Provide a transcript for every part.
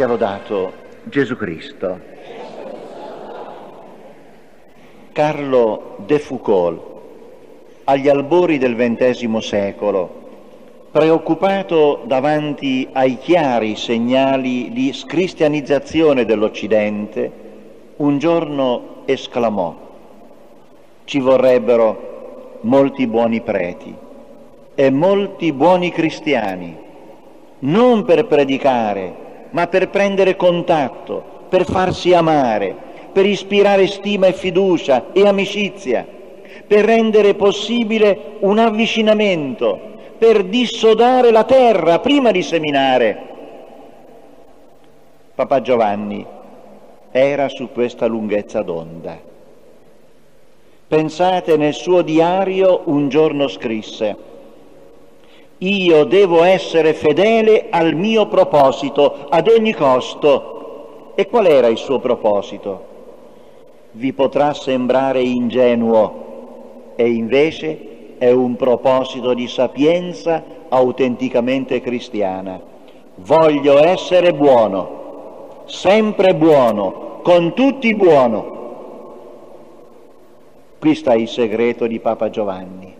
Sia lodato Gesù Cristo. Carlo de Foucault, agli albori del XX secolo, preoccupato davanti ai chiari segnali di scristianizzazione dell'Occidente, un giorno esclamò, ci vorrebbero molti buoni preti e molti buoni cristiani, non per predicare, ma per prendere contatto, per farsi amare, per ispirare stima e fiducia e amicizia, per rendere possibile un avvicinamento, per dissodare la terra prima di seminare. Papa Giovanni era su questa lunghezza d'onda. Pensate nel suo diario un giorno scrisse io devo essere fedele al mio proposito ad ogni costo. E qual era il suo proposito? Vi potrà sembrare ingenuo e invece è un proposito di sapienza autenticamente cristiana. Voglio essere buono, sempre buono, con tutti buono. Qui sta il segreto di Papa Giovanni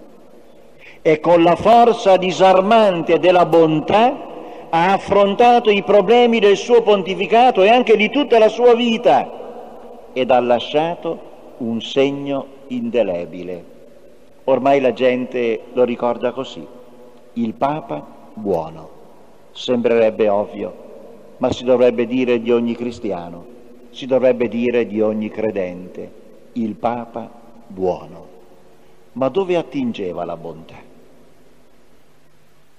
e con la forza disarmante della bontà ha affrontato i problemi del suo pontificato e anche di tutta la sua vita ed ha lasciato un segno indelebile. Ormai la gente lo ricorda così, il Papa buono. Sembrerebbe ovvio, ma si dovrebbe dire di ogni cristiano, si dovrebbe dire di ogni credente, il Papa buono. Ma dove attingeva la bontà?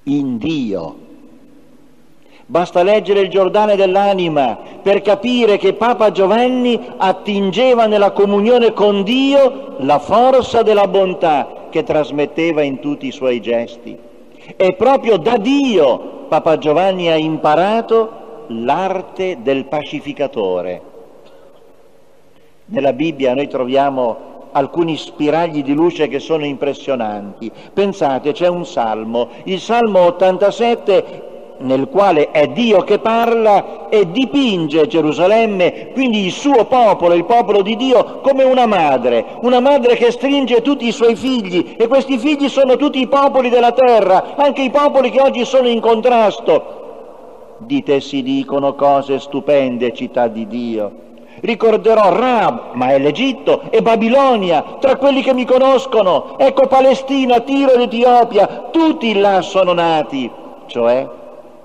In Dio. Basta leggere il Giordane dell'anima per capire che Papa Giovanni attingeva nella comunione con Dio la forza della bontà che trasmetteva in tutti i suoi gesti. E proprio da Dio Papa Giovanni ha imparato l'arte del pacificatore. Nella Bibbia noi troviamo alcuni spiragli di luce che sono impressionanti. Pensate, c'è un salmo, il salmo 87 nel quale è Dio che parla e dipinge Gerusalemme, quindi il suo popolo, il popolo di Dio, come una madre, una madre che stringe tutti i suoi figli e questi figli sono tutti i popoli della terra, anche i popoli che oggi sono in contrasto. Di te si dicono cose stupende, città di Dio Ricorderò Rab, ma è l'Egitto, e Babilonia, tra quelli che mi conoscono. Ecco Palestina, Tiro ed Etiopia, tutti là sono nati. Cioè,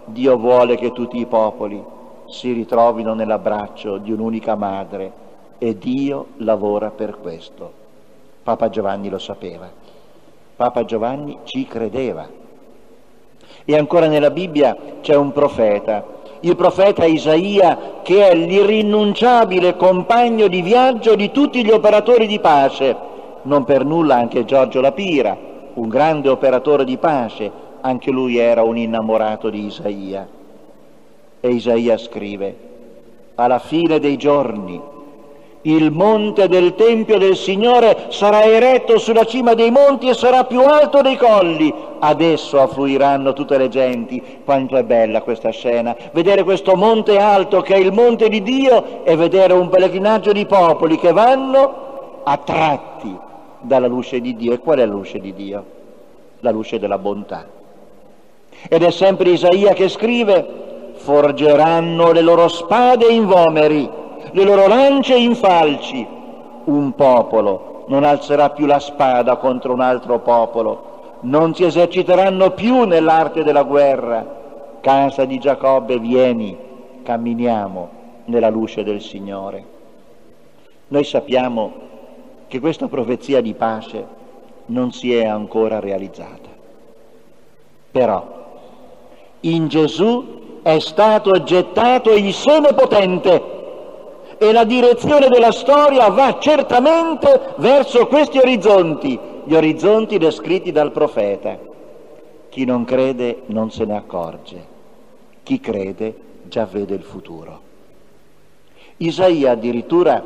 Dio vuole che tutti i popoli si ritrovino nell'abbraccio di un'unica madre e Dio lavora per questo. Papa Giovanni lo sapeva. Papa Giovanni ci credeva. E ancora nella Bibbia c'è un profeta il profeta Isaia che è l'irrinunciabile compagno di viaggio di tutti gli operatori di pace, non per nulla anche Giorgio Lapira, un grande operatore di pace, anche lui era un innamorato di Isaia. E Isaia scrive, alla fine dei giorni il monte del Tempio del Signore sarà eretto sulla cima dei monti e sarà più alto dei colli. Adesso affluiranno tutte le genti. Quanto è bella questa scena. Vedere questo monte alto che è il monte di Dio e vedere un pellegrinaggio di popoli che vanno attratti dalla luce di Dio. E qual è la luce di Dio? La luce della bontà. Ed è sempre Isaia che scrive, forgeranno le loro spade in vomeri le loro lance in falci. Un popolo non alzerà più la spada contro un altro popolo, non si eserciteranno più nell'arte della guerra. Casa di Giacobbe, vieni, camminiamo nella luce del Signore. Noi sappiamo che questa profezia di pace non si è ancora realizzata. Però in Gesù è stato gettato il seme potente e la direzione della storia va certamente verso questi orizzonti, gli orizzonti descritti dal profeta. Chi non crede non se ne accorge, chi crede già vede il futuro. Isaia addirittura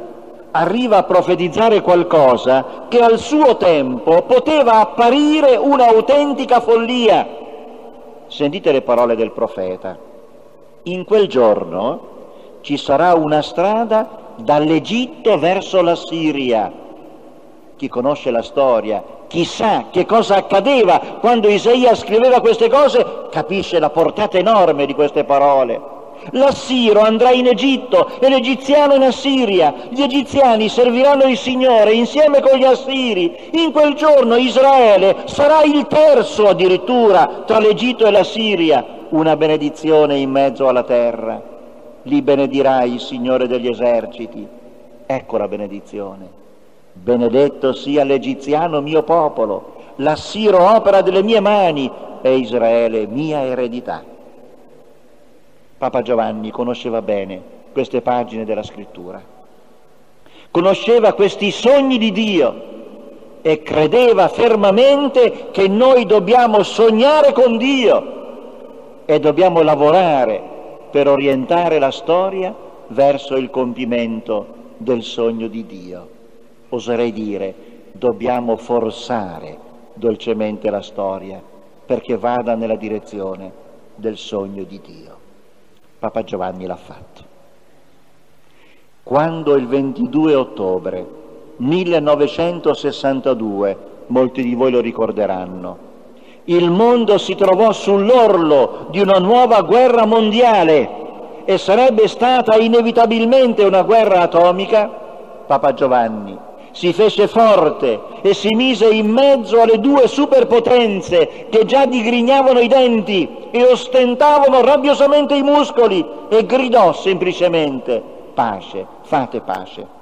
arriva a profetizzare qualcosa che al suo tempo poteva apparire un'autentica follia. Sentite le parole del profeta. In quel giorno ci sarà una strada dall'Egitto verso la Siria. Chi conosce la storia, chi sa che cosa accadeva quando Isaia scriveva queste cose, capisce la portata enorme di queste parole. L'assiro andrà in Egitto e l'egiziano in Assiria. Gli egiziani serviranno il Signore insieme con gli assiri. In quel giorno Israele sarà il terzo addirittura tra l'Egitto e la Siria. Una benedizione in mezzo alla terra. Li benedirai Signore degli eserciti. Ecco la benedizione. Benedetto sia l'egiziano mio popolo, l'assiro opera delle mie mani e Israele mia eredità. Papa Giovanni conosceva bene queste pagine della scrittura, conosceva questi sogni di Dio e credeva fermamente che noi dobbiamo sognare con Dio e dobbiamo lavorare per orientare la storia verso il compimento del sogno di Dio. Oserei dire, dobbiamo forzare dolcemente la storia perché vada nella direzione del sogno di Dio. Papa Giovanni l'ha fatto. Quando il 22 ottobre 1962, molti di voi lo ricorderanno, il mondo si trovò sull'orlo di una nuova guerra mondiale e sarebbe stata inevitabilmente una guerra atomica, Papa Giovanni si fece forte e si mise in mezzo alle due superpotenze che già digrignavano i denti e ostentavano rabbiosamente i muscoli e gridò semplicemente pace, fate pace.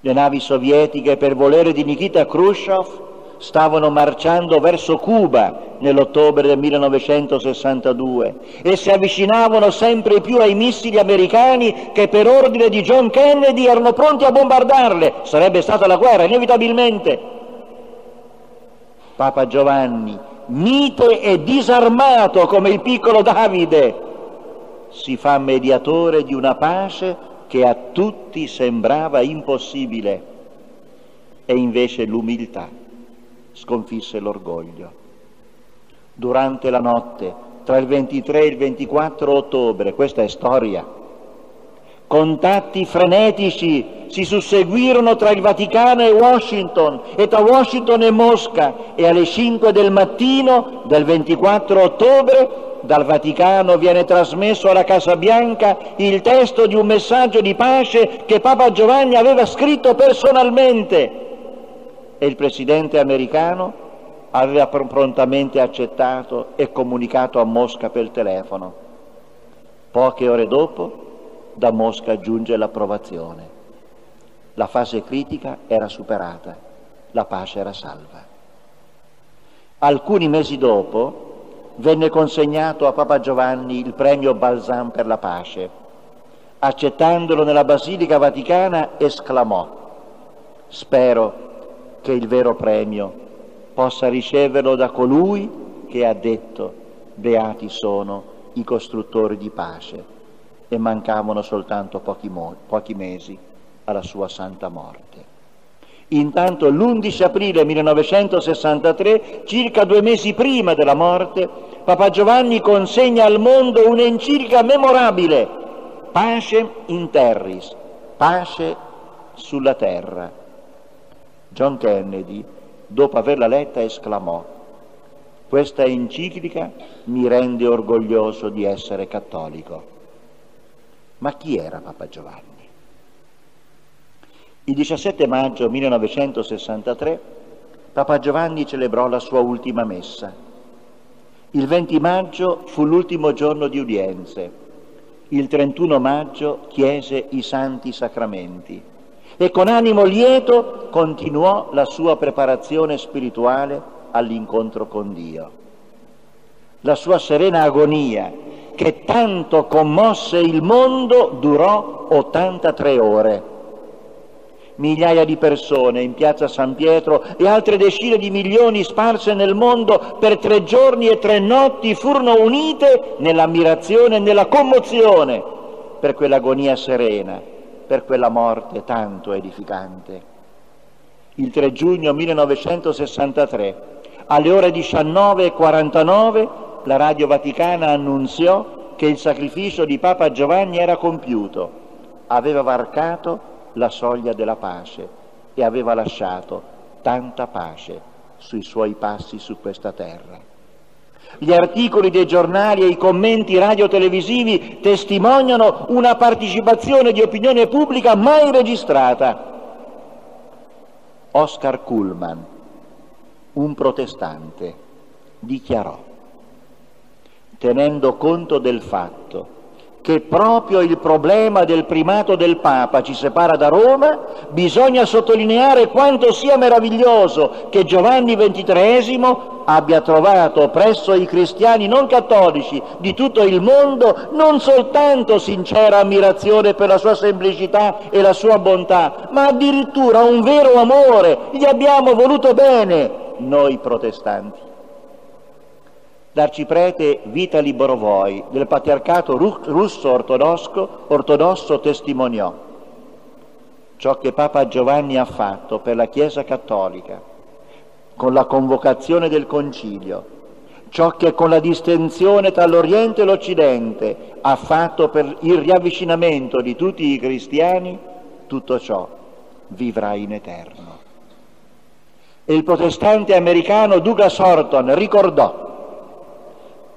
Le navi sovietiche per volere di Nikita Khrushchev stavano marciando verso Cuba nell'ottobre del 1962 e si avvicinavano sempre più ai missili americani che per ordine di John Kennedy erano pronti a bombardarle. Sarebbe stata la guerra, inevitabilmente. Papa Giovanni, mite e disarmato come il piccolo Davide, si fa mediatore di una pace che a tutti sembrava impossibile e invece l'umiltà sconfisse l'orgoglio. Durante la notte, tra il 23 e il 24 ottobre, questa è storia, contatti frenetici si susseguirono tra il Vaticano e Washington e tra Washington e Mosca e alle 5 del mattino del 24 ottobre dal Vaticano viene trasmesso alla Casa Bianca il testo di un messaggio di pace che Papa Giovanni aveva scritto personalmente e il presidente americano aveva prontamente accettato e comunicato a Mosca per telefono. Poche ore dopo da Mosca giunge l'approvazione. La fase critica era superata, la pace era salva. Alcuni mesi dopo venne consegnato a Papa Giovanni il premio Balzan per la pace. Accettandolo nella Basilica Vaticana esclamò, spero che il vero premio possa riceverlo da colui che ha detto beati sono i costruttori di pace e mancavano soltanto pochi, mo- pochi mesi alla sua santa morte. Intanto l'11 aprile 1963, circa due mesi prima della morte, Papa Giovanni consegna al mondo un'enciclica memorabile, Pace in terris, pace sulla terra, John Kennedy, dopo averla letta, esclamò, questa enciclica mi rende orgoglioso di essere cattolico. Ma chi era Papa Giovanni? Il 17 maggio 1963 Papa Giovanni celebrò la sua ultima messa. Il 20 maggio fu l'ultimo giorno di udienze. Il 31 maggio chiese i santi sacramenti e con animo lieto continuò la sua preparazione spirituale all'incontro con Dio. La sua serena agonia, che tanto commosse il mondo, durò 83 ore. Migliaia di persone in piazza San Pietro e altre decine di milioni sparse nel mondo per tre giorni e tre notti furono unite nell'ammirazione e nella commozione per quell'agonia serena per quella morte tanto edificante. Il 3 giugno 1963, alle ore 19.49, la Radio Vaticana annunziò che il sacrificio di Papa Giovanni era compiuto, aveva varcato la soglia della pace e aveva lasciato tanta pace sui suoi passi su questa terra. Gli articoli dei giornali e i commenti radio-televisivi testimoniano una partecipazione di opinione pubblica mai registrata. Oscar Kuhlman, un protestante, dichiarò tenendo conto del fatto che proprio il problema del primato del Papa ci separa da Roma, bisogna sottolineare quanto sia meraviglioso che Giovanni XXIII abbia trovato presso i cristiani non cattolici di tutto il mondo non soltanto sincera ammirazione per la sua semplicità e la sua bontà, ma addirittura un vero amore. Gli abbiamo voluto bene noi protestanti. L'arciprete Vitali Borovoi del patriarcato russo ortodosso, ortodosso testimoniò ciò che Papa Giovanni ha fatto per la Chiesa cattolica con la convocazione del concilio, ciò che con la distinzione tra l'Oriente e l'Occidente ha fatto per il riavvicinamento di tutti i cristiani, tutto ciò vivrà in eterno. E il protestante americano Douglas Horton ricordò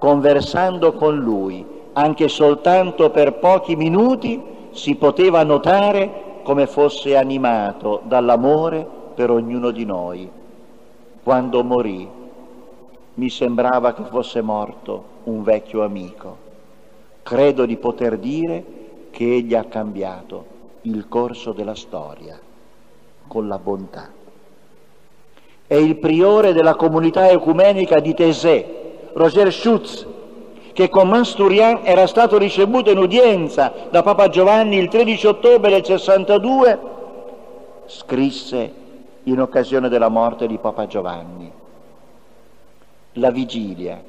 conversando con lui, anche soltanto per pochi minuti, si poteva notare come fosse animato dall'amore per ognuno di noi. Quando morì mi sembrava che fosse morto un vecchio amico. Credo di poter dire che egli ha cambiato il corso della storia con la bontà. È il priore della comunità ecumenica di Tesè, Roger Schutz, che con Mansturian era stato ricevuto in udienza da Papa Giovanni il 13 ottobre del 62, scrisse in occasione della morte di Papa Giovanni. La vigilia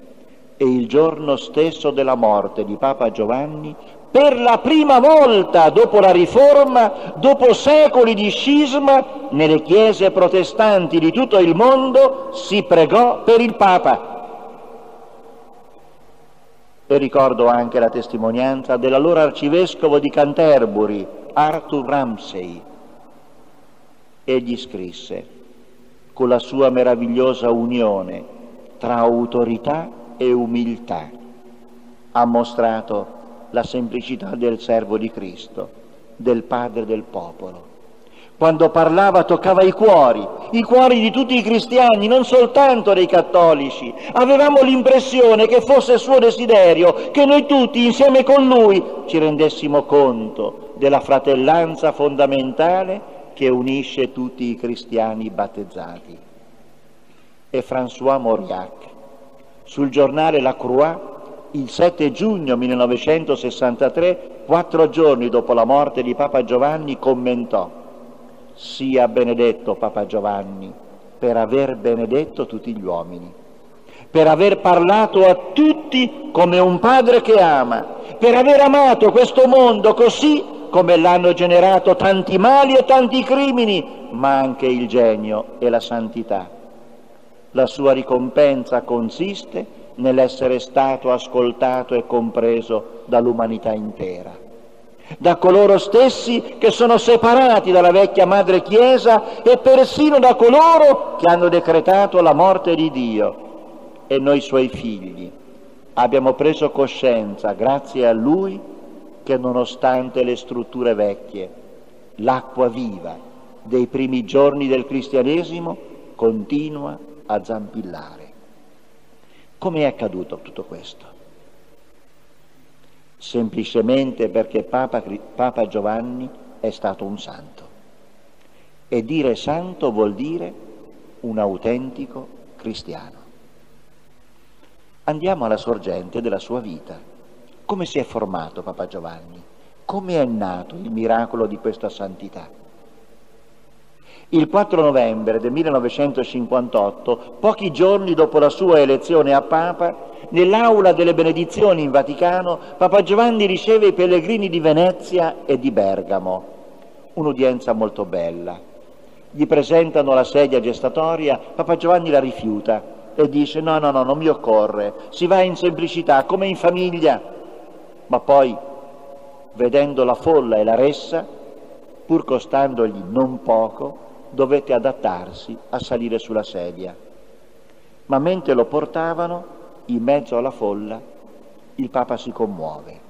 e il giorno stesso della morte di Papa Giovanni, per la prima volta dopo la riforma, dopo secoli di scisma, nelle chiese protestanti di tutto il mondo si pregò per il Papa e ricordo anche la testimonianza dell'allora arcivescovo di Canterbury, Arthur Ramsey. Egli scrisse, con la sua meravigliosa unione tra autorità e umiltà, ha mostrato la semplicità del servo di Cristo, del Padre del popolo quando parlava toccava i cuori, i cuori di tutti i cristiani, non soltanto dei cattolici. Avevamo l'impressione che fosse suo desiderio che noi tutti insieme con lui ci rendessimo conto della fratellanza fondamentale che unisce tutti i cristiani battezzati. E François Mauriac, sul giornale La Croix, il 7 giugno 1963, quattro giorni dopo la morte di Papa Giovanni, commentò sia benedetto Papa Giovanni per aver benedetto tutti gli uomini, per aver parlato a tutti come un padre che ama, per aver amato questo mondo così come l'hanno generato tanti mali e tanti crimini, ma anche il genio e la santità. La sua ricompensa consiste nell'essere stato ascoltato e compreso dall'umanità intera da coloro stessi che sono separati dalla vecchia madre Chiesa e persino da coloro che hanno decretato la morte di Dio. E noi suoi figli abbiamo preso coscienza, grazie a Lui, che nonostante le strutture vecchie, l'acqua viva dei primi giorni del cristianesimo continua a zampillare. Come è accaduto tutto questo? Semplicemente perché Papa, Papa Giovanni è stato un santo. E dire santo vuol dire un autentico cristiano. Andiamo alla sorgente della sua vita. Come si è formato Papa Giovanni? Come è nato il miracolo di questa santità? Il 4 novembre del 1958, pochi giorni dopo la sua elezione a Papa, nell'aula delle benedizioni in Vaticano, Papa Giovanni riceve i pellegrini di Venezia e di Bergamo. Un'udienza molto bella. Gli presentano la sedia gestatoria, Papa Giovanni la rifiuta e dice no, no, no, non mi occorre, si va in semplicità, come in famiglia. ma poi, vedendo la folla e la ressa, pur costandogli non poco, dovette adattarsi a salire sulla sedia. Ma mentre lo portavano, in mezzo alla folla, il Papa si commuove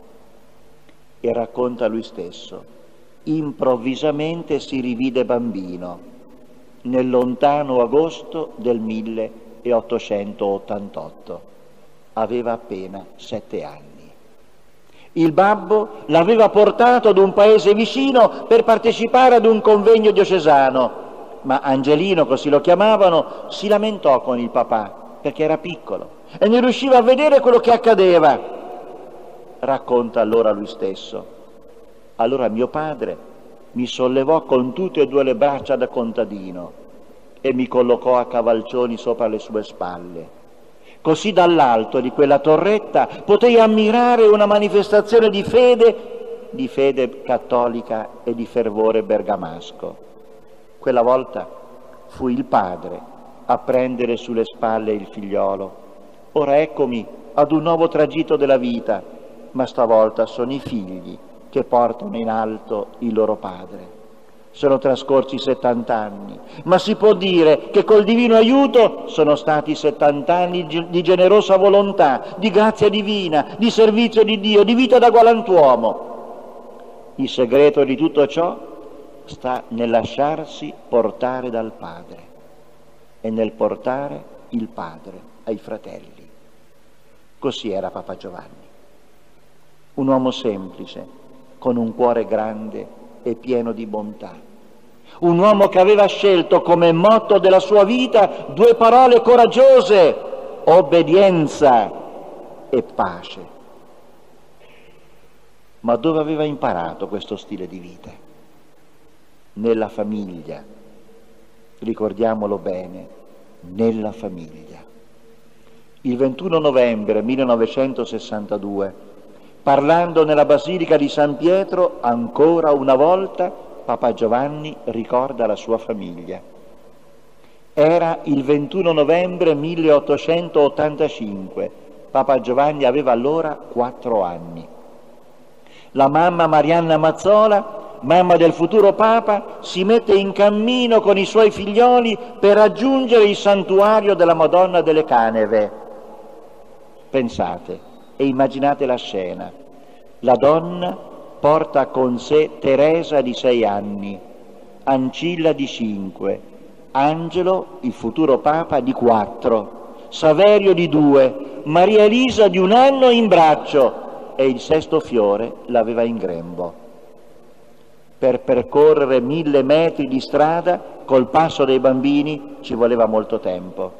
e racconta lui stesso. Improvvisamente si rivide bambino nel lontano agosto del 1888. Aveva appena sette anni. Il babbo l'aveva portato ad un paese vicino per partecipare ad un convegno diocesano, ma Angelino, così lo chiamavano, si lamentò con il papà perché era piccolo e non riusciva a vedere quello che accadeva. Racconta allora lui stesso. Allora mio padre mi sollevò con tutte e due le braccia da contadino e mi collocò a cavalcioni sopra le sue spalle. Così dall'alto di quella torretta potei ammirare una manifestazione di fede, di fede cattolica e di fervore bergamasco. Quella volta fu il padre a prendere sulle spalle il figliolo. Ora eccomi ad un nuovo tragitto della vita, ma stavolta sono i figli che portano in alto il loro padre. Sono trascorsi 70 anni, ma si può dire che col divino aiuto sono stati 70 anni di generosa volontà, di grazia divina, di servizio di Dio, di vita da galantuomo. Il segreto di tutto ciò sta nel lasciarsi portare dal Padre e nel portare il Padre ai fratelli. Così era Papa Giovanni, un uomo semplice, con un cuore grande e pieno di bontà. Un uomo che aveva scelto come motto della sua vita due parole coraggiose, obbedienza e pace. Ma dove aveva imparato questo stile di vita? Nella famiglia, ricordiamolo bene, nella famiglia. Il 21 novembre 1962 Parlando nella Basilica di San Pietro, ancora una volta Papa Giovanni ricorda la sua famiglia. Era il 21 novembre 1885, Papa Giovanni aveva allora quattro anni. La mamma Marianna Mazzola, mamma del futuro Papa, si mette in cammino con i suoi figlioli per raggiungere il santuario della Madonna delle Caneve. Pensate, e immaginate la scena. La donna porta con sé Teresa di sei anni, Ancilla di cinque, Angelo, il futuro Papa, di quattro, Saverio di due, Maria Elisa di un anno in braccio e il sesto fiore l'aveva in grembo. Per percorrere mille metri di strada col passo dei bambini ci voleva molto tempo.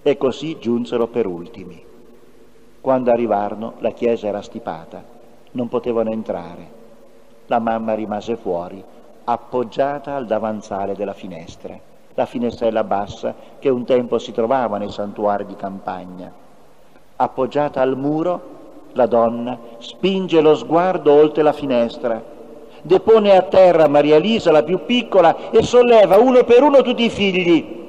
E così giunsero per ultimi. Quando arrivarono la chiesa era stipata, non potevano entrare. La mamma rimase fuori, appoggiata al davanzale della finestra, la finestrella bassa che un tempo si trovava nei santuari di campagna. Appoggiata al muro, la donna spinge lo sguardo oltre la finestra, depone a terra Maria Lisa, la più piccola, e solleva uno per uno tutti i figli.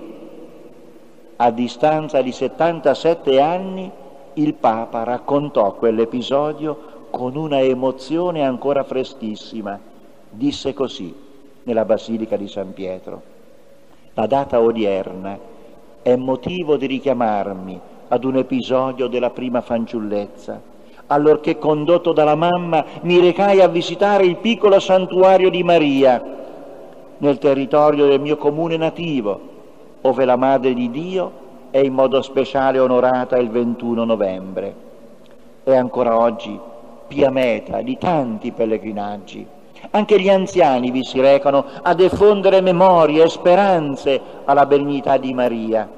A distanza di 77 anni, il Papa raccontò quell'episodio con una emozione ancora freschissima. Disse così nella Basilica di San Pietro. La data odierna è motivo di richiamarmi ad un episodio della prima fanciullezza, allorché condotto dalla mamma mi recai a visitare il piccolo santuario di Maria nel territorio del mio comune nativo, ove la Madre di Dio è in modo speciale onorata il 21 novembre. È ancora oggi pia meta di tanti pellegrinaggi. Anche gli anziani vi si recano a diffondere memorie e speranze alla benignità di Maria.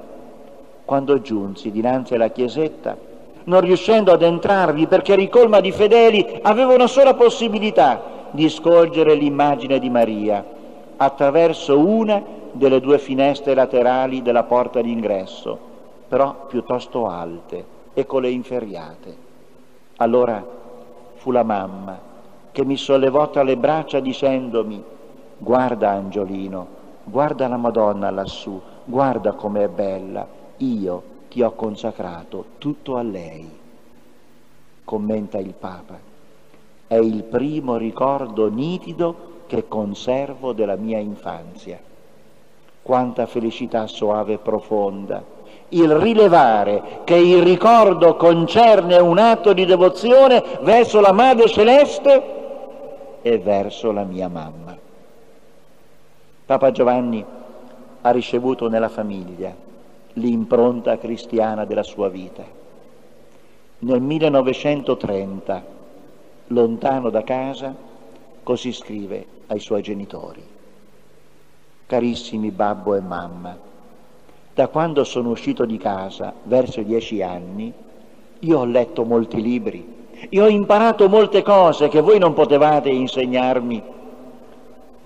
Quando giunsi dinanzi alla chiesetta, non riuscendo ad entrarvi perché ricolma di fedeli, avevo una sola possibilità di scorgere l'immagine di Maria attraverso una delle due finestre laterali della porta d'ingresso però piuttosto alte e con le inferriate. Allora fu la mamma che mi sollevò tra le braccia dicendomi, guarda Angiolino, guarda la Madonna lassù, guarda com'è bella, io ti ho consacrato tutto a lei. commenta il Papa, è il primo ricordo nitido che conservo della mia infanzia. Quanta felicità soave e profonda il rilevare che il ricordo concerne un atto di devozione verso la Madre Celeste e verso la mia mamma. Papa Giovanni ha ricevuto nella famiglia l'impronta cristiana della sua vita. Nel 1930, lontano da casa, così scrive ai suoi genitori. Carissimi babbo e mamma, da quando sono uscito di casa, verso i dieci anni, io ho letto molti libri, io ho imparato molte cose che voi non potevate insegnarmi,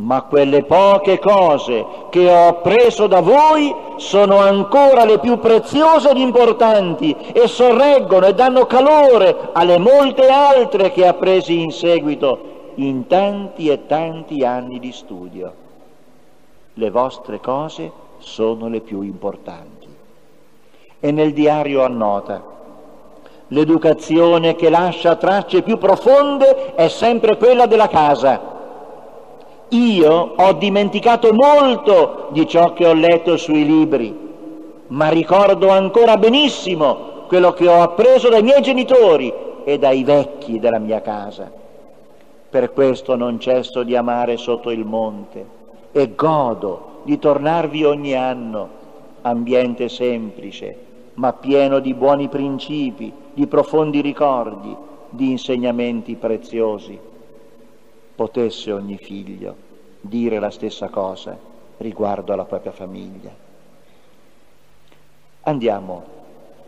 ma quelle poche cose che ho appreso da voi sono ancora le più preziose ed importanti e sorreggono e danno calore alle molte altre che appresi in seguito in tanti e tanti anni di studio. Le vostre cose sono le più importanti. E nel diario annota, l'educazione che lascia tracce più profonde è sempre quella della casa. Io ho dimenticato molto di ciò che ho letto sui libri, ma ricordo ancora benissimo quello che ho appreso dai miei genitori e dai vecchi della mia casa. Per questo non cesso di amare sotto il monte e godo di tornarvi ogni anno, ambiente semplice, ma pieno di buoni principi, di profondi ricordi, di insegnamenti preziosi. Potesse ogni figlio dire la stessa cosa riguardo alla propria famiglia. Andiamo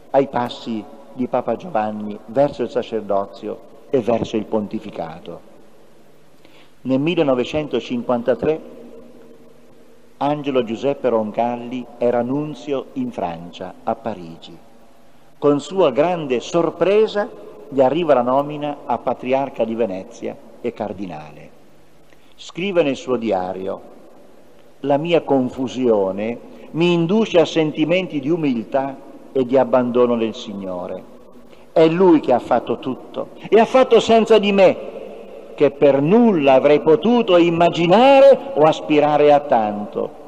ai passi di Papa Giovanni verso il sacerdozio e verso il pontificato. Nel 1953 Angelo Giuseppe Roncalli era nunzio in Francia, a Parigi. Con sua grande sorpresa gli arriva la nomina a patriarca di Venezia e cardinale. Scrive nel suo diario, la mia confusione mi induce a sentimenti di umiltà e di abbandono del Signore. È Lui che ha fatto tutto e ha fatto senza di me, che per nulla avrei potuto immaginare o aspirare a tanto.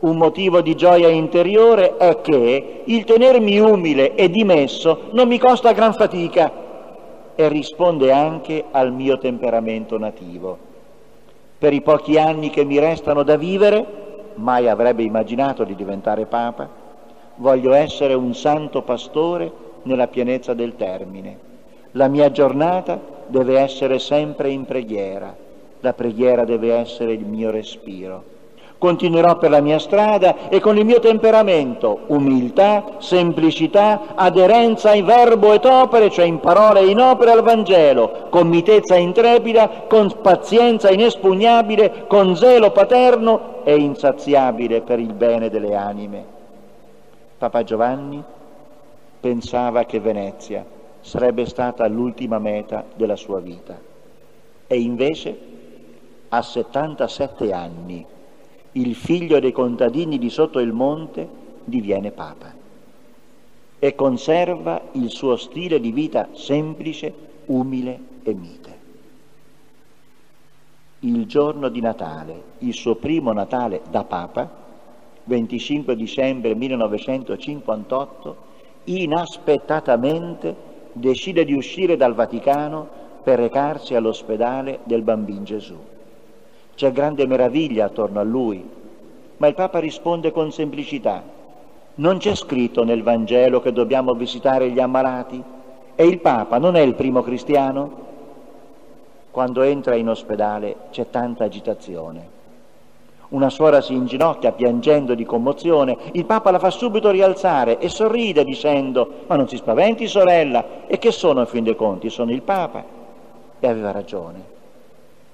Un motivo di gioia interiore è che il tenermi umile e dimesso non mi costa gran fatica e risponde anche al mio temperamento nativo. Per i pochi anni che mi restano da vivere, mai avrebbe immaginato di diventare Papa, voglio essere un santo pastore nella pienezza del termine. La mia giornata deve essere sempre in preghiera, la preghiera deve essere il mio respiro. Continuerò per la mia strada e con il mio temperamento, umiltà, semplicità, aderenza in verbo et opere, cioè in parole e in opere al Vangelo, con mitezza intrepida, con pazienza inespugnabile, con zelo paterno e insaziabile per il bene delle anime. Papa Giovanni pensava che Venezia sarebbe stata l'ultima meta della sua vita e invece a 77 anni il figlio dei contadini di sotto il monte diviene papa e conserva il suo stile di vita semplice, umile e mite. Il giorno di Natale, il suo primo Natale da papa, 25 dicembre 1958, inaspettatamente decide di uscire dal Vaticano per recarsi all'ospedale del Bambin Gesù. C'è grande meraviglia attorno a lui, ma il Papa risponde con semplicità. Non c'è scritto nel Vangelo che dobbiamo visitare gli ammalati? E il Papa non è il primo cristiano? Quando entra in ospedale c'è tanta agitazione. Una suora si inginocchia piangendo di commozione, il Papa la fa subito rialzare e sorride dicendo ma non si spaventi sorella, e che sono in fin dei conti? Sono il Papa. E aveva ragione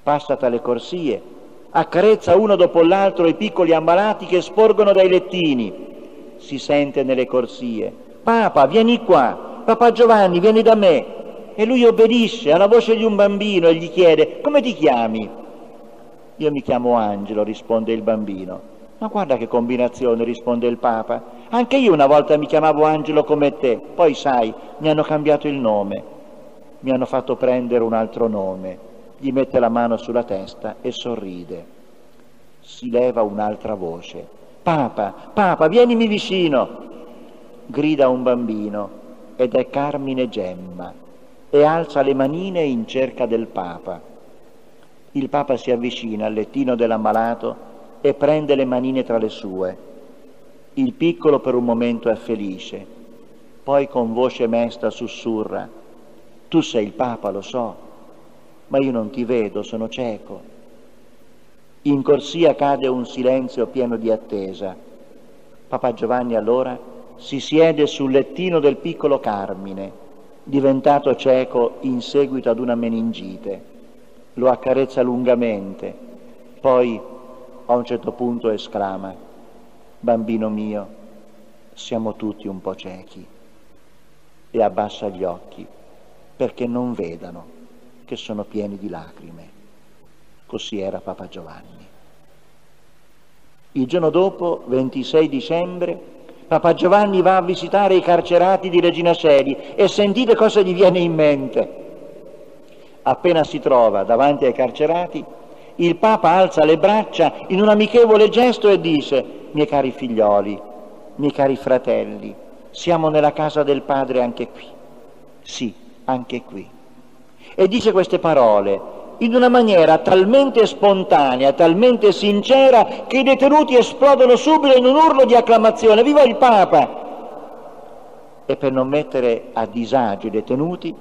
passa tra le corsie, accarezza uno dopo l'altro i piccoli ammalati che sporgono dai lettini. Si sente nelle corsie, Papa, vieni qua, Papa Giovanni, vieni da me. E lui obbedisce alla voce di un bambino e gli chiede, come ti chiami? Io mi chiamo Angelo, risponde il bambino. Ma guarda che combinazione, risponde il Papa. Anche io una volta mi chiamavo Angelo come te, poi sai, mi hanno cambiato il nome. mi hanno fatto prendere un altro nome. Gli mette la mano sulla testa e sorride. Si leva un'altra voce. Papa, Papa, vienimi vicino! Grida un bambino ed è Carmine Gemma e alza le manine in cerca del Papa. Il Papa si avvicina al lettino dell'ammalato e prende le manine tra le sue. Il piccolo per un momento è felice, poi con voce mesta sussurra, tu sei il Papa, lo so, ma io non ti vedo, sono cieco. In corsia cade un silenzio pieno di attesa. Papa Giovanni allora si siede sul lettino del piccolo Carmine, diventato cieco in seguito ad una meningite. Lo accarezza lungamente, poi a un certo punto esclama, bambino mio, siamo tutti un po' ciechi, e abbassa gli occhi perché non vedano che sono pieni di lacrime. Così era Papa Giovanni. Il giorno dopo, 26 dicembre, Papa Giovanni va a visitare i carcerati di Regina Sedi e sentite cosa gli viene in mente. Appena si trova davanti ai carcerati, il Papa alza le braccia in un amichevole gesto e dice, miei cari figlioli, miei cari fratelli, siamo nella casa del Padre anche qui. Sì, anche qui. E dice queste parole in una maniera talmente spontanea, talmente sincera, che i detenuti esplodono subito in un urlo di acclamazione, viva il Papa! E per non mettere a disagio i detenuti,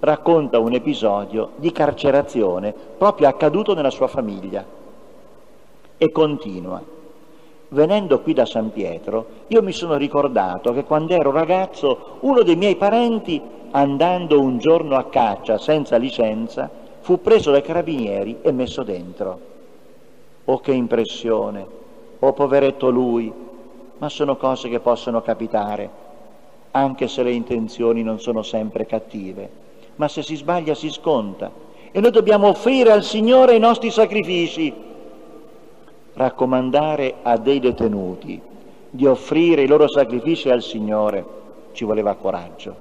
racconta un episodio di carcerazione proprio accaduto nella sua famiglia e continua. Venendo qui da San Pietro, io mi sono ricordato che quando ero ragazzo uno dei miei parenti, andando un giorno a caccia senza licenza, fu preso dai carabinieri e messo dentro. Oh che impressione, oh poveretto lui, ma sono cose che possono capitare, anche se le intenzioni non sono sempre cattive ma se si sbaglia si sconta. E noi dobbiamo offrire al Signore i nostri sacrifici. Raccomandare a dei detenuti di offrire i loro sacrifici al Signore ci voleva coraggio.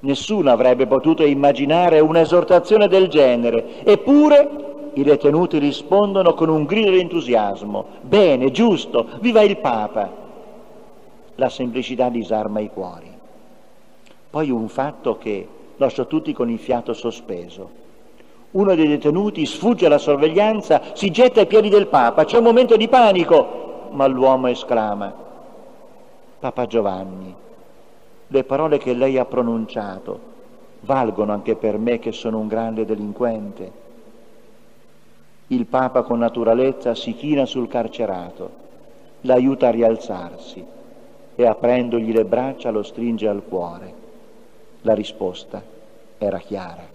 Nessuno avrebbe potuto immaginare un'esortazione del genere, eppure i detenuti rispondono con un grido di entusiasmo. Bene, giusto, viva il Papa! La semplicità disarma i cuori. Poi un fatto che lasciò tutti con il fiato sospeso. Uno dei detenuti sfugge alla sorveglianza, si getta ai piedi del Papa, c'è un momento di panico, ma l'uomo esclama, Papa Giovanni, le parole che lei ha pronunciato valgono anche per me che sono un grande delinquente. Il Papa con naturalezza si china sul carcerato, l'aiuta a rialzarsi e aprendogli le braccia lo stringe al cuore. La risposta era chiara.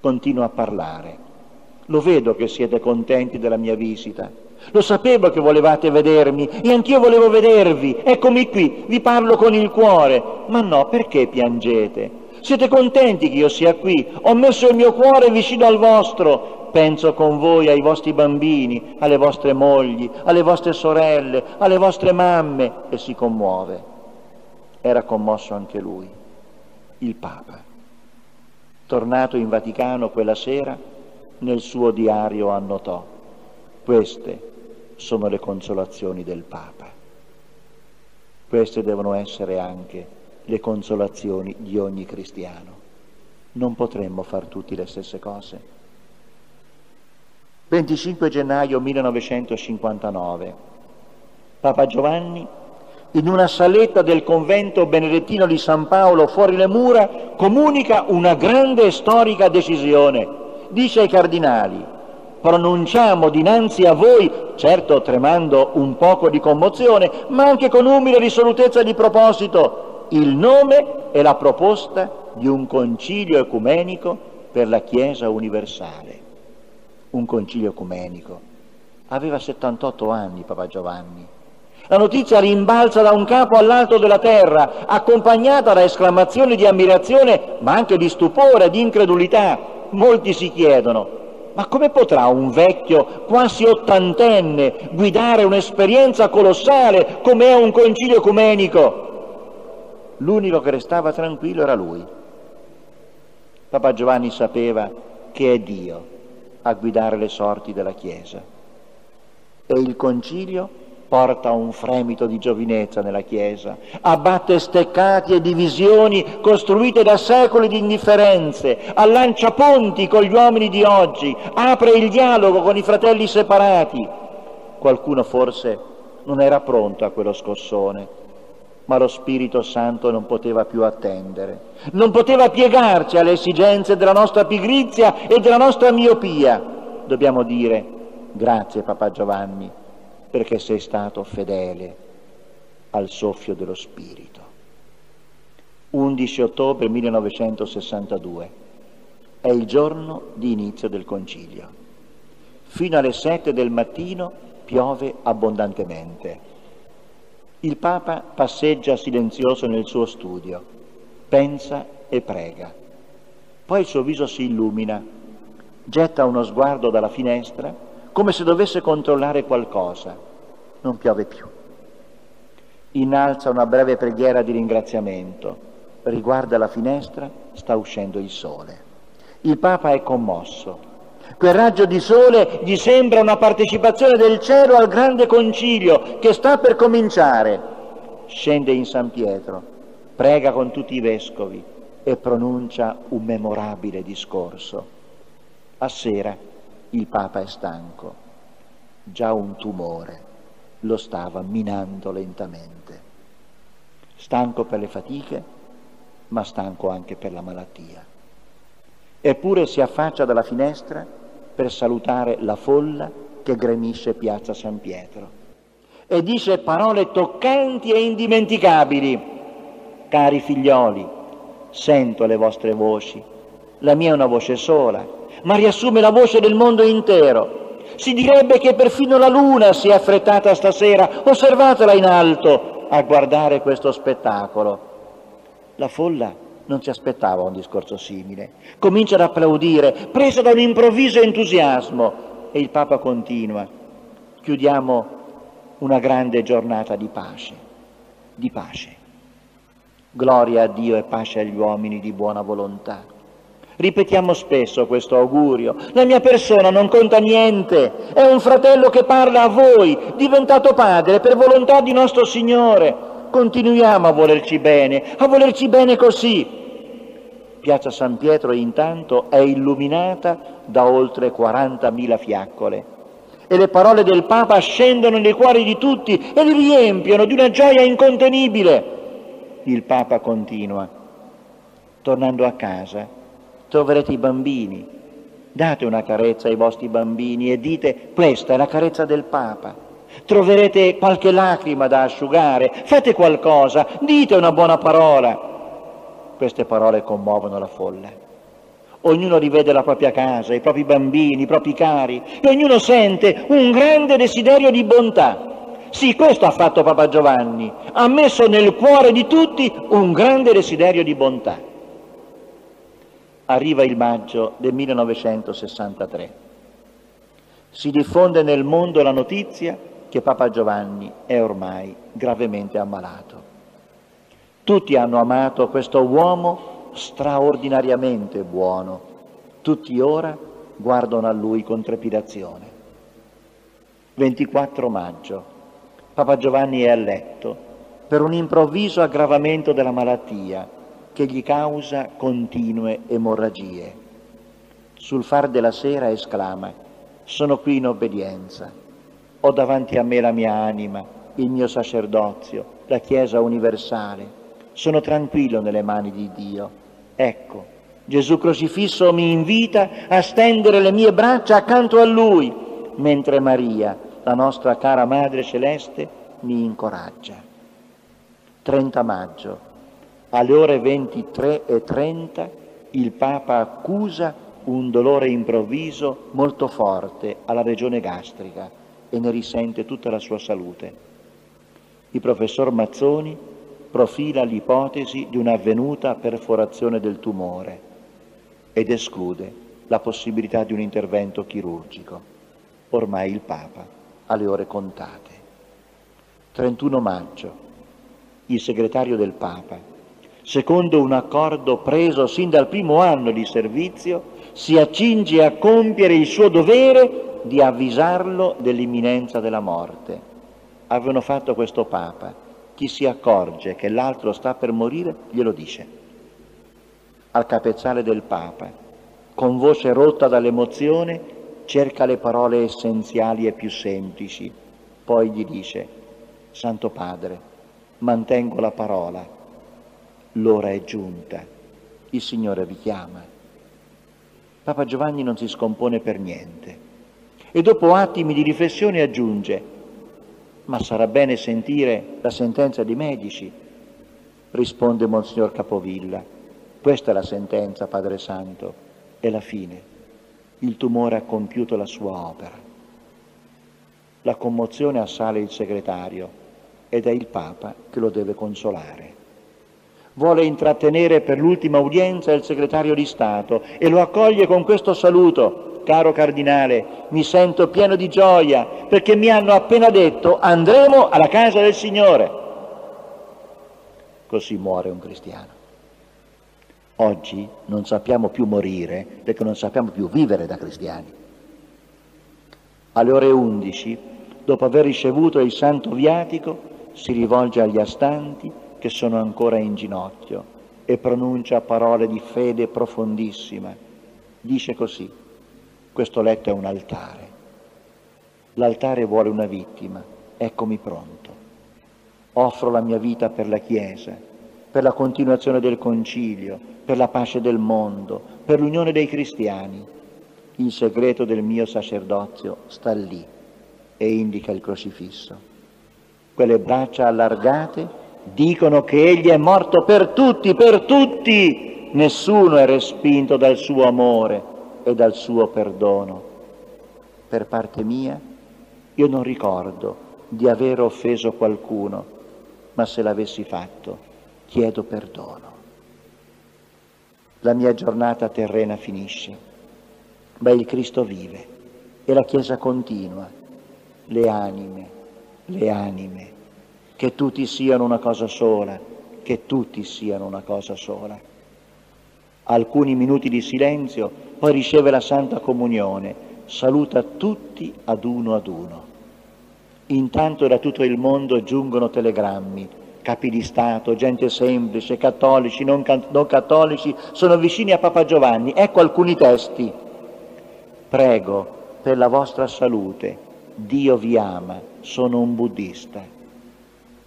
Continuo a parlare. Lo vedo che siete contenti della mia visita. Lo sapevo che volevate vedermi e anch'io volevo vedervi. Eccomi qui, vi parlo con il cuore. Ma no, perché piangete? Siete contenti che io sia qui? Ho messo il mio cuore vicino al vostro. Penso con voi ai vostri bambini, alle vostre mogli, alle vostre sorelle, alle vostre mamme e si commuove. Era commosso anche lui il Papa. Tornato in Vaticano quella sera, nel suo diario annotò, queste sono le consolazioni del Papa. Queste devono essere anche le consolazioni di ogni cristiano. Non potremmo far tutti le stesse cose. 25 gennaio 1959. Papa Giovanni in una saletta del convento benedettino di San Paolo fuori le mura, comunica una grande e storica decisione. Dice ai cardinali, pronunciamo dinanzi a voi, certo tremando un poco di commozione, ma anche con umile risolutezza di proposito, il nome e la proposta di un concilio ecumenico per la Chiesa universale. Un concilio ecumenico. Aveva 78 anni Papa Giovanni la notizia rimbalza da un capo all'altro della terra, accompagnata da esclamazioni di ammirazione, ma anche di stupore, di incredulità. Molti si chiedono, ma come potrà un vecchio, quasi ottantenne, guidare un'esperienza colossale come è un concilio ecumenico? L'unico che restava tranquillo era lui. Papa Giovanni sapeva che è Dio a guidare le sorti della Chiesa. E il concilio porta un fremito di giovinezza nella Chiesa, abbatte steccati e divisioni costruite da secoli di indifferenze, allancia ponti con gli uomini di oggi, apre il dialogo con i fratelli separati. Qualcuno forse non era pronto a quello scossone, ma lo Spirito Santo non poteva più attendere, non poteva piegarci alle esigenze della nostra pigrizia e della nostra miopia. Dobbiamo dire grazie Papa Giovanni perché sei stato fedele al soffio dello Spirito. 11 ottobre 1962 è il giorno di inizio del concilio. Fino alle 7 del mattino piove abbondantemente. Il Papa passeggia silenzioso nel suo studio, pensa e prega. Poi il suo viso si illumina, getta uno sguardo dalla finestra come se dovesse controllare qualcosa. Non piove più. Innalza una breve preghiera di ringraziamento, riguarda la finestra, sta uscendo il sole. Il Papa è commosso, Quel raggio di sole gli sembra una partecipazione del cielo al grande concilio che sta per cominciare. Scende in San Pietro, prega con tutti i vescovi e pronuncia un memorabile discorso. A sera il Papa è stanco, già un tumore lo stava minando lentamente. Stanco per le fatiche, ma stanco anche per la malattia. Eppure si affaccia dalla finestra per salutare la folla che gremisce piazza San Pietro. E dice parole toccanti e indimenticabili. Cari figlioli, sento le vostre voci. La mia è una voce sola, ma riassume la voce del mondo intero. Si direbbe che perfino la luna si è affrettata stasera, osservatela in alto, a guardare questo spettacolo. La folla non si aspettava un discorso simile. Comincia ad applaudire, presa da un improvviso entusiasmo. E il Papa continua. Chiudiamo una grande giornata di pace, di pace. Gloria a Dio e pace agli uomini di buona volontà. Ripetiamo spesso questo augurio. La mia persona non conta niente, è un fratello che parla a voi, diventato padre per volontà di nostro Signore. Continuiamo a volerci bene, a volerci bene così, Piazza San Pietro intanto è illuminata da oltre 40.000 fiaccole e le parole del Papa scendono nei cuori di tutti e li riempiono di una gioia incontenibile. Il Papa continua, tornando a casa troverete i bambini, date una carezza ai vostri bambini e dite questa è la carezza del Papa. Troverete qualche lacrima da asciugare, fate qualcosa, dite una buona parola. Queste parole commuovono la folla. Ognuno rivede la propria casa, i propri bambini, i propri cari e ognuno sente un grande desiderio di bontà. Sì, questo ha fatto Papa Giovanni, ha messo nel cuore di tutti un grande desiderio di bontà. Arriva il maggio del 1963. Si diffonde nel mondo la notizia che Papa Giovanni è ormai gravemente ammalato. Tutti hanno amato questo uomo straordinariamente buono. Tutti ora guardano a lui con trepidazione. 24 maggio. Papa Giovanni è a letto per un improvviso aggravamento della malattia che gli causa continue emorragie. Sul far della sera esclama, sono qui in obbedienza, ho davanti a me la mia anima, il mio sacerdozio, la Chiesa universale sono tranquillo nelle mani di Dio. Ecco, Gesù crocifisso mi invita a stendere le mie braccia accanto a Lui, mentre Maria, la nostra cara Madre Celeste, mi incoraggia. 30 maggio, alle ore 23.30, il Papa accusa un dolore improvviso molto forte alla regione gastrica e ne risente tutta la sua salute. Il professor Mazzoni profila l'ipotesi di un'avvenuta perforazione del tumore ed esclude la possibilità di un intervento chirurgico. Ormai il Papa ha le ore contate. 31 maggio, il segretario del Papa, secondo un accordo preso sin dal primo anno di servizio, si accinge a compiere il suo dovere di avvisarlo dell'imminenza della morte. Avevano fatto questo Papa. Chi si accorge che l'altro sta per morire, glielo dice. Al capezzale del Papa, con voce rotta dall'emozione, cerca le parole essenziali e più semplici. Poi gli dice, Santo Padre, mantengo la parola, l'ora è giunta, il Signore vi chiama. Papa Giovanni non si scompone per niente e dopo attimi di riflessione aggiunge, ma sarà bene sentire la sentenza dei medici, risponde Monsignor Capovilla. Questa è la sentenza, Padre Santo, è la fine. Il tumore ha compiuto la sua opera. La commozione assale il segretario ed è il Papa che lo deve consolare vuole intrattenere per l'ultima udienza il segretario di Stato e lo accoglie con questo saluto. Caro cardinale, mi sento pieno di gioia perché mi hanno appena detto andremo alla casa del Signore. Così muore un cristiano. Oggi non sappiamo più morire perché non sappiamo più vivere da cristiani. Alle ore 11, dopo aver ricevuto il santo viatico, si rivolge agli astanti che sono ancora in ginocchio e pronuncia parole di fede profondissima. Dice così, questo letto è un altare. L'altare vuole una vittima, eccomi pronto. Offro la mia vita per la Chiesa, per la continuazione del concilio, per la pace del mondo, per l'unione dei cristiani. Il segreto del mio sacerdozio sta lì e indica il crocifisso. Quelle braccia allargate Dicono che egli è morto per tutti, per tutti. Nessuno è respinto dal suo amore e dal suo perdono. Per parte mia, io non ricordo di aver offeso qualcuno, ma se l'avessi fatto, chiedo perdono. La mia giornata terrena finisce, ma il Cristo vive e la Chiesa continua. Le anime, le anime che tutti siano una cosa sola, che tutti siano una cosa sola. Alcuni minuti di silenzio, poi riceve la Santa Comunione, saluta tutti ad uno ad uno. Intanto da tutto il mondo giungono telegrammi, capi di Stato, gente semplice, cattolici, non, non cattolici, sono vicini a Papa Giovanni. Ecco alcuni testi. Prego per la vostra salute, Dio vi ama, sono un buddista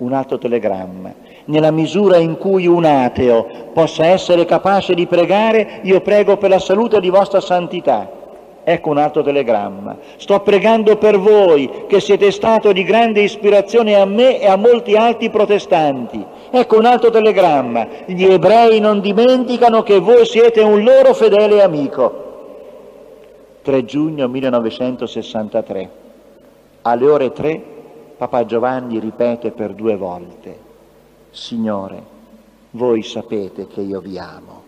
un altro telegramma. Nella misura in cui un ateo possa essere capace di pregare, io prego per la salute di vostra santità. Ecco un altro telegramma. Sto pregando per voi che siete stato di grande ispirazione a me e a molti altri protestanti. Ecco un altro telegramma. Gli ebrei non dimenticano che voi siete un loro fedele amico. 3 giugno 1963. Alle ore 3 Papa Giovanni ripete per due volte, Signore, voi sapete che io vi amo,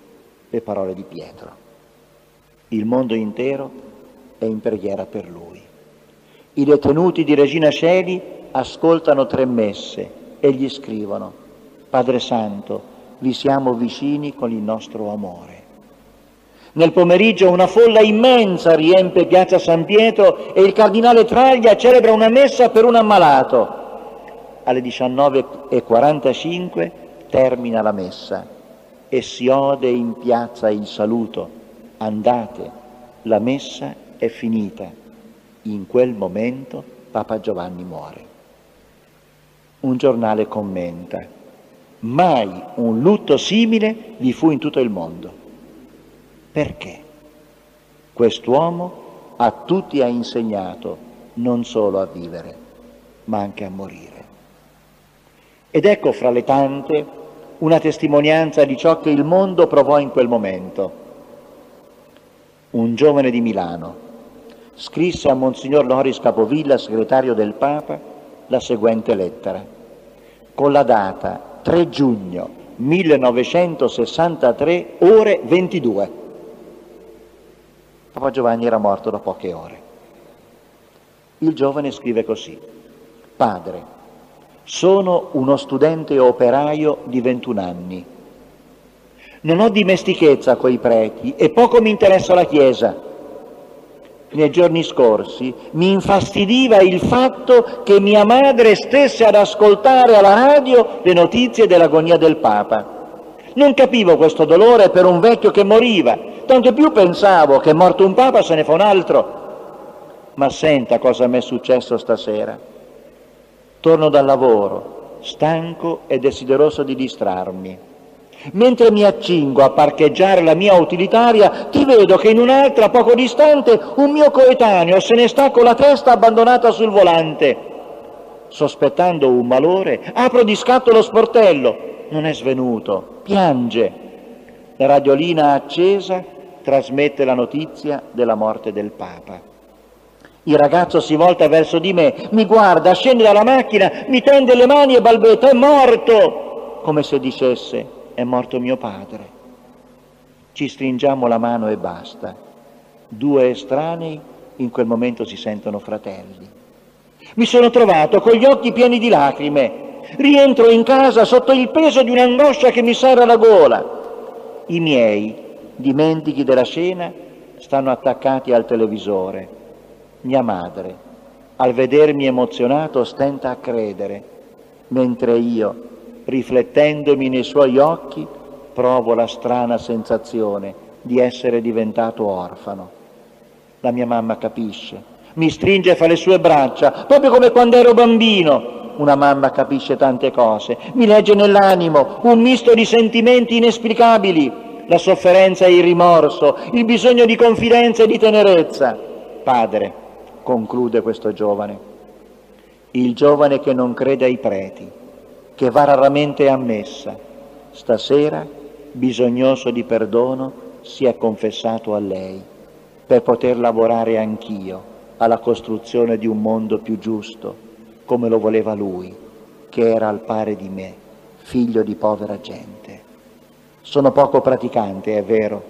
le parole di Pietro. Il mondo intero è in preghiera per lui. I detenuti di Regina Celi ascoltano tre messe e gli scrivono, Padre Santo, vi siamo vicini con il nostro amore. Nel pomeriggio una folla immensa riempie piazza San Pietro e il cardinale Traglia celebra una messa per un ammalato. Alle 19.45 termina la messa e si ode in piazza il saluto. Andate, la messa è finita. In quel momento Papa Giovanni muore. Un giornale commenta, mai un lutto simile vi fu in tutto il mondo. Perché? Quest'uomo a tutti ha insegnato non solo a vivere, ma anche a morire. Ed ecco fra le tante una testimonianza di ciò che il mondo provò in quel momento. Un giovane di Milano scrisse a Monsignor Loris Capovilla, segretario del Papa, la seguente lettera, con la data 3 giugno 1963, ore 22. Papa Giovanni era morto da poche ore. Il giovane scrive così, Padre, sono uno studente operaio di 21 anni. Non ho dimestichezza coi preti e poco mi interessa la Chiesa. Nei giorni scorsi mi infastidiva il fatto che mia madre stesse ad ascoltare alla radio le notizie dell'agonia del Papa. Non capivo questo dolore per un vecchio che moriva, tanto più pensavo che morto un Papa se ne fa un altro. Ma senta cosa mi è successo stasera. Torno dal lavoro, stanco e desideroso di distrarmi. Mentre mi accingo a parcheggiare la mia utilitaria, ti vedo che in un'altra, poco distante, un mio coetaneo se ne sta con la testa abbandonata sul volante. Sospettando un malore, apro di scatto lo sportello. Non è svenuto, piange. La radiolina accesa trasmette la notizia della morte del Papa. Il ragazzo si volta verso di me, mi guarda, scende dalla macchina, mi tende le mani e balbetta, è morto! Come se dicesse, è morto mio padre. Ci stringiamo la mano e basta. Due estranei in quel momento si sentono fratelli. Mi sono trovato con gli occhi pieni di lacrime. Rientro in casa sotto il peso di un'angoscia che mi serra la gola. I miei, dimentichi della scena, stanno attaccati al televisore mia madre, al vedermi emozionato, stenta a credere, mentre io, riflettendomi nei suoi occhi, provo la strana sensazione di essere diventato orfano. La mia mamma capisce, mi stringe fra le sue braccia, proprio come quando ero bambino. Una mamma capisce tante cose, mi legge nell'animo un misto di sentimenti inesplicabili, la sofferenza e il rimorso, il bisogno di confidenza e di tenerezza. Padre, conclude questo giovane. Il giovane che non crede ai preti, che va raramente a messa, stasera, bisognoso di perdono, si è confessato a lei per poter lavorare anch'io alla costruzione di un mondo più giusto, come lo voleva lui, che era al pari di me, figlio di povera gente. Sono poco praticante, è vero,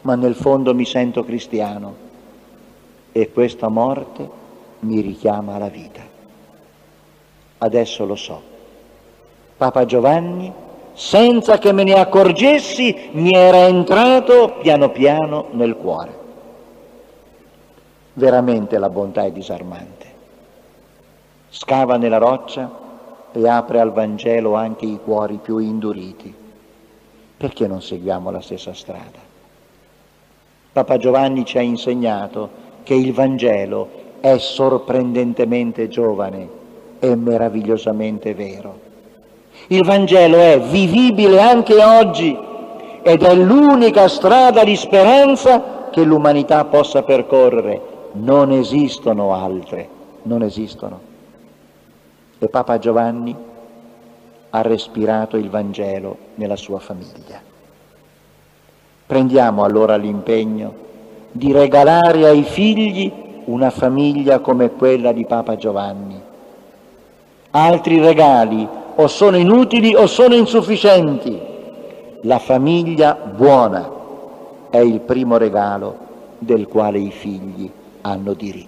ma nel fondo mi sento cristiano e questa morte mi richiama alla vita. Adesso lo so. Papa Giovanni, senza che me ne accorgessi, mi era entrato piano piano nel cuore. Veramente la bontà è disarmante. Scava nella roccia e apre al Vangelo anche i cuori più induriti. Perché non seguiamo la stessa strada? Papa Giovanni ci ha insegnato che il Vangelo è sorprendentemente giovane e meravigliosamente vero. Il Vangelo è vivibile anche oggi ed è l'unica strada di speranza che l'umanità possa percorrere. Non esistono altre, non esistono. E Papa Giovanni ha respirato il Vangelo nella sua famiglia. Prendiamo allora l'impegno di regalare ai figli una famiglia come quella di Papa Giovanni. Altri regali o sono inutili o sono insufficienti. La famiglia buona è il primo regalo del quale i figli hanno diritto.